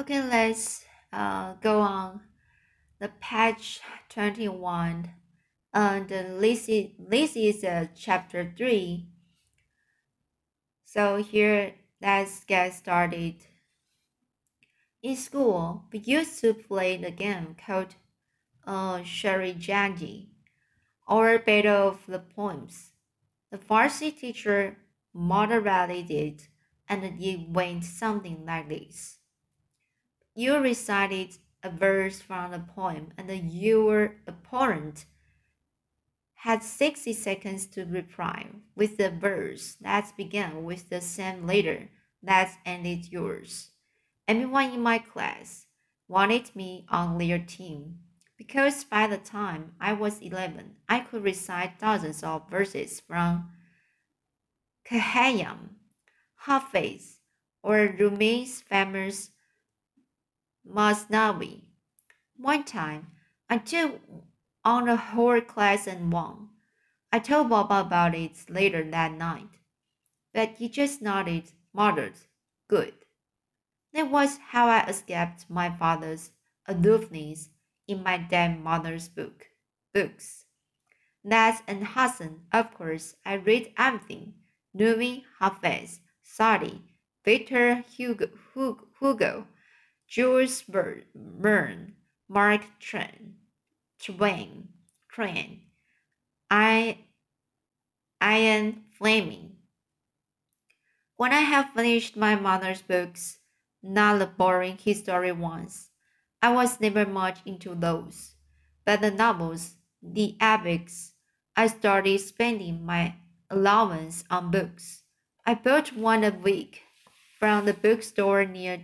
Okay, let's uh, go on the page 21. And this is, this is uh, chapter 3. So here, let's get started. In school, we used to play the game called uh, Sherjangi, or Battle of the Poems. The Farsi teacher moderated it, and it went something like this. You recited a verse from the poem, and your opponent had 60 seconds to reply with the verse that began with the same letter that ended yours. Everyone in my class wanted me on their team because by the time I was 11, I could recite thousands of verses from Khayyam, Hafiz, or Rumi's famous Masnavi. One time, I took on the whole class and won. I told Baba about it later that night, but he just nodded, muttered, Good. That was how I escaped my father's aloofness in my dead mother's book, books. That and Hassan, of course, I read everything. Rumi, Hafez, Sadi, Victor Hugo, Hugo, Jules Verne, Mark Twain, Twain, Twain, I, Ian Fleming. When I have finished my mother's books, not the boring history ones, I was never much into those, but the novels, the epics, I started spending my allowance on books. I bought one a week from the bookstore near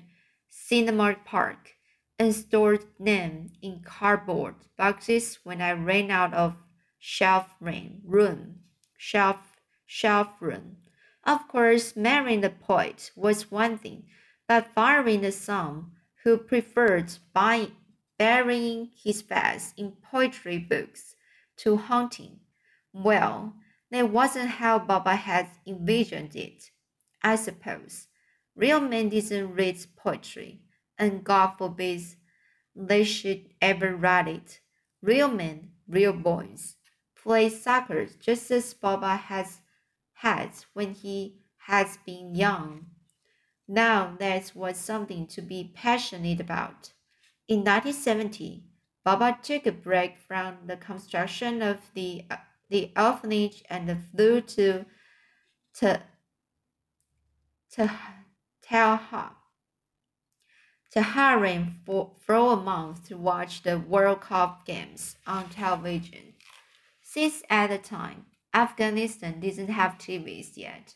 Cinema Park and stored them in cardboard boxes when I ran out of shelf room. Shelf shelf room. Of course, marrying the poet was one thing, but firing the son who preferred buying, burying his face in poetry books to hunting, well, that wasn't how Baba had envisioned it, I suppose. Real men didn't read poetry, and God forbids they should ever write it. Real men, real boys, play soccer just as Baba has had when he has been young. Now that was something to be passionate about. In 1970, Baba took a break from the construction of the the orphanage and flew to to to Tehran to Harim for, for a month to watch the World Cup games on television. Since at the time, Afghanistan didn't have TVs yet.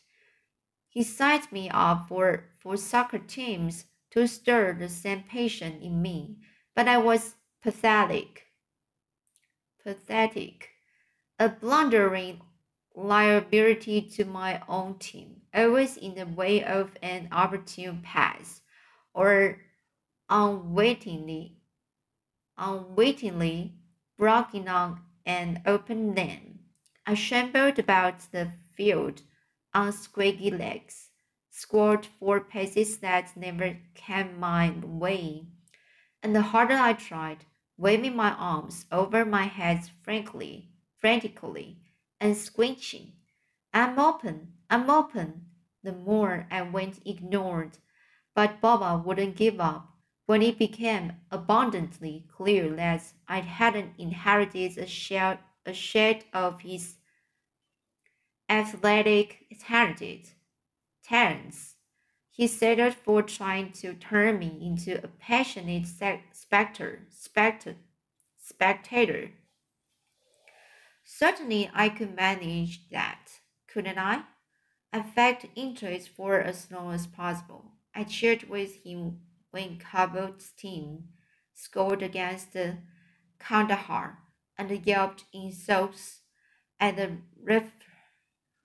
He signed me up for, for soccer teams to stir the same passion in me, but I was pathetic. Pathetic. A blundering liability to my own team, always in the way of an opportune pass, or unwittingly, unwittingly blocking on an open lane. I shambled about the field on squeaky legs, scored four paces that never came my way, and the harder I tried, waving my arms over my head frankly, frantically, and squinching. I'm open, I'm open. The more I went ignored, but Baba wouldn't give up. When it became abundantly clear that I hadn't inherited a share, a shade of his athletic talented talents, he settled for trying to turn me into a passionate spectator. spectator, spectator. Certainly, I could manage that, couldn't I? I faked interest for as long as possible. I cheered with him when Kabul's team scored against Kandahar and yelped insults at the ref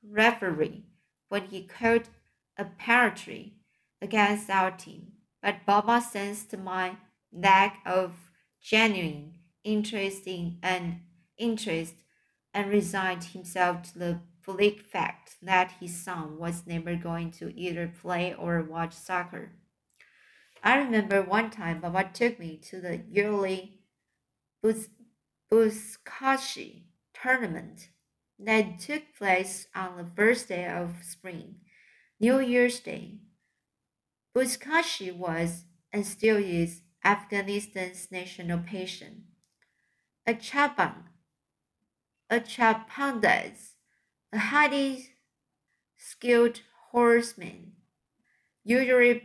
referee when he called a penalty against our team. But Baba sensed my lack of genuine interest in and interest and resigned himself to the bleak fact that his son was never going to either play or watch soccer. I remember one time Baba took me to the yearly Buzkashi tournament that took place on the first day of spring, New Year's Day. Buzkashi was, and still is, Afghanistan's national passion. A chapan, a chapandaz, a highly skilled horseman, usually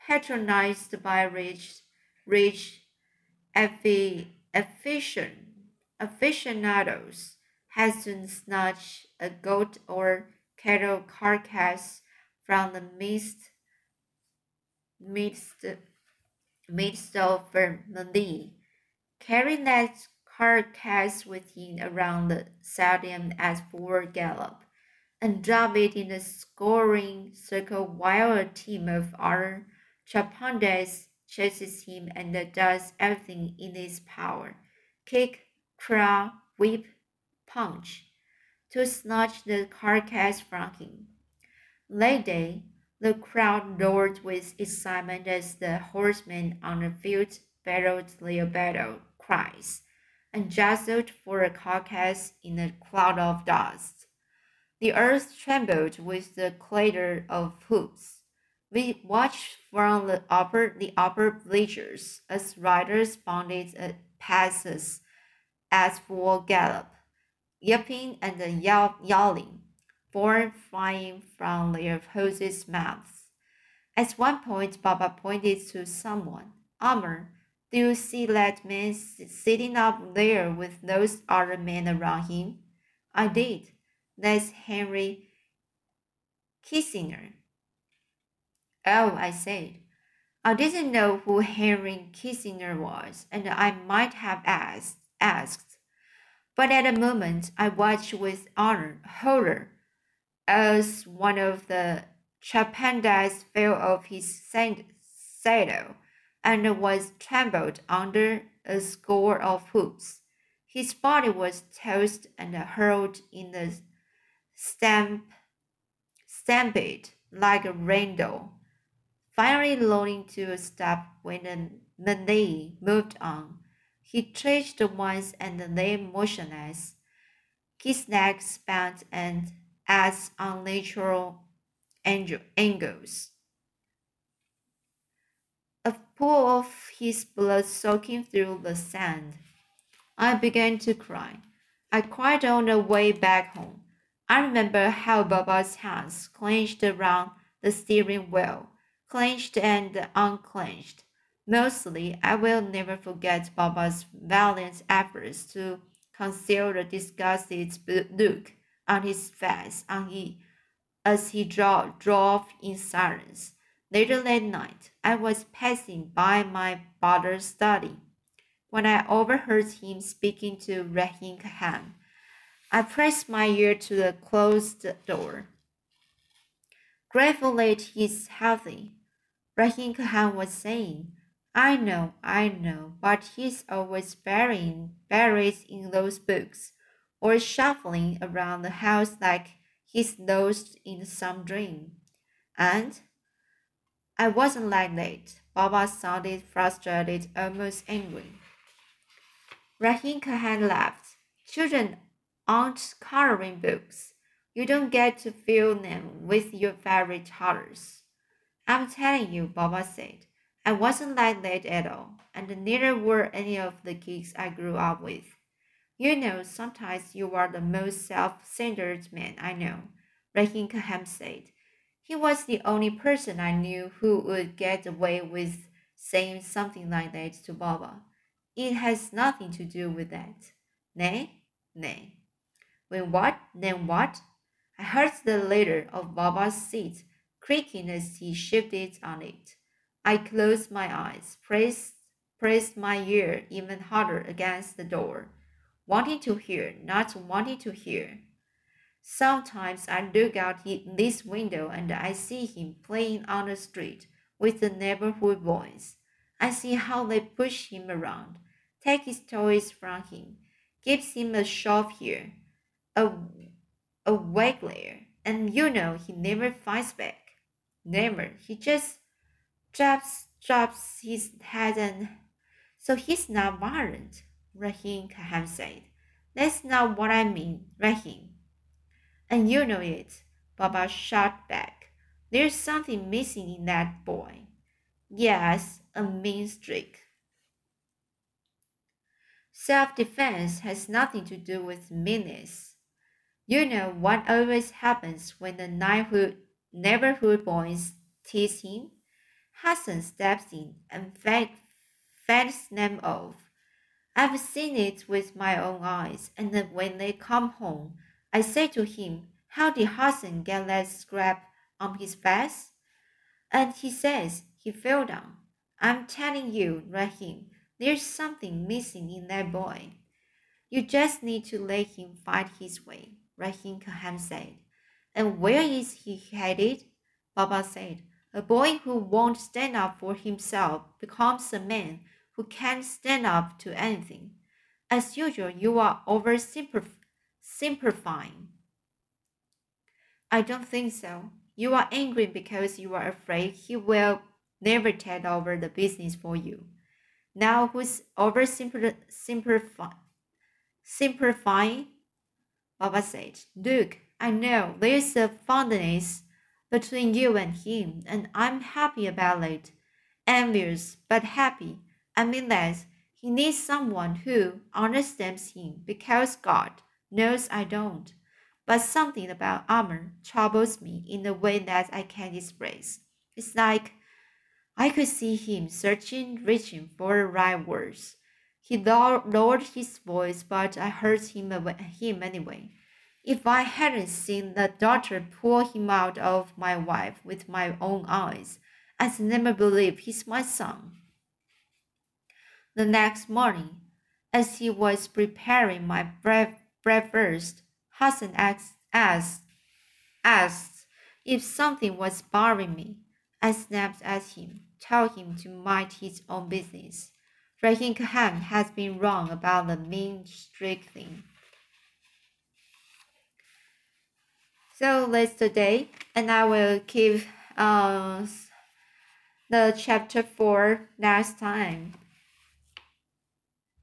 patronized by rich, rich aficionados, has to snatch a goat or cattle carcass from the midst, midst, midst of Vermont, carrying that carcass with him around the stadium at full gallop, and drop it in a scoring circle while a team of other Chapandaz chases him and does everything in his power kick, crawl, whip, punch to snatch the carcass from him. Late day, the crowd roared with excitement as the horsemen on the field battled their battle cries and jostled for a carcass in a cloud of dust. The earth trembled with the clatter of hoofs. We watched from the upper the upper bleachers as riders bounded past us at full gallop, yelping and yell, yelling, born flying from their horses' mouths. At one point, Baba pointed to someone. Amir, do you see that man sitting up there with those other men around him? I did. That's Henry Kissinger. Oh, I said. I didn't know who Henry Kissinger was, and I might have asked, asked. But at the moment, I watched with honor, horror, as one of the Chapandaz fell off his saddle and was trampled under a score of hoofs. His body was tossed and hurled in the stamp, stampede like a rainbow finally loading to a stop when the melee moved on. He traced once and lay motionless, his neck bent and at unnatural angles. A pool of his blood soaking through the sand. I began to cry. I cried on the way back home. I remember how Baba's hands clenched around the steering wheel clenched and unclenched. Mostly, I will never forget Baba's valiant efforts to conceal the disgusted look on his face on he, as he drove, drove in silence. Later that night, I was passing by my father's study when I overheard him speaking to Rahim Khan. I pressed my ear to the closed door. Grateful that he's healthy, Rahim Khan was saying. I know, I know, but he's always burying buried in those books, or shuffling around the house like he's lost in some dream. And I wasn't like that. Baba sounded frustrated, almost angry. Rahim Khan laughed. Children aren't coloring books. You don't get to fill them with your favorite colors. I'm telling you, Baba said. I wasn't like that at all, and neither were any of the kids I grew up with. You know, sometimes you are the most self-centered man I know, Rahim Khan said. He was the only person I knew who would get away with saying something like that to Baba. It has nothing to do with that. Nay, nay. When what, then what? I heard the leader of Baba's seat creaking as he shifted on it. I closed my eyes, pressed, pressed my ear even harder against the door, wanting to hear, not wanting to hear. Sometimes I look out this window and I see him playing on the street with the neighborhood boys. I see how they push him around, take his toys from him, gives him a shove here, a, a wag there, and you know he never fights back. Never. He just drops, drops his head and so he's not violent, Rahim Khan said. That's not what I mean, Rahim. And you know it, Baba shot back. There's something missing in that boy. Yes, a mean streak. Self defense has nothing to do with meanness. You know what always happens when the neighborhood, neighborhood boys tease him? Hassan steps in and fends them off. I've seen it with my own eyes, and when they come home, I say to him, How did Hassan get that scrap on his face? And he says, He fell down. I'm telling you, Rahim, there's something missing in that boy. You just need to let him fight his way. Rahim Khan said. And where is he headed? Baba said. A boy who won't stand up for himself becomes a man who can't stand up to anything. As usual, you are oversimplifying. I don't think so. You are angry because you are afraid he will never take over the business for you. Now, who's oversimplifying? Simplifying? Baba said, Look, I know there's a fondness between you and him, and I'm happy about it. Envious, but happy. I mean that he needs someone who understands him because God knows I don't. But something about Amir troubles me in a way that I can't express. It's like I could see him searching, reaching for the right words. He lowered his voice, but I heard him, him anyway. If I hadn't seen the doctor pull him out of my wife with my own eyes, I'd never believe he's my son. The next morning, as he was preparing my breakfast, Hassan asked, asked, asked if something was bothering me. I snapped at him, told him to mind his own business. Rahim Khan has been wrong about the mean streak thing. So that's today, and I will keep uh, the chapter four next time.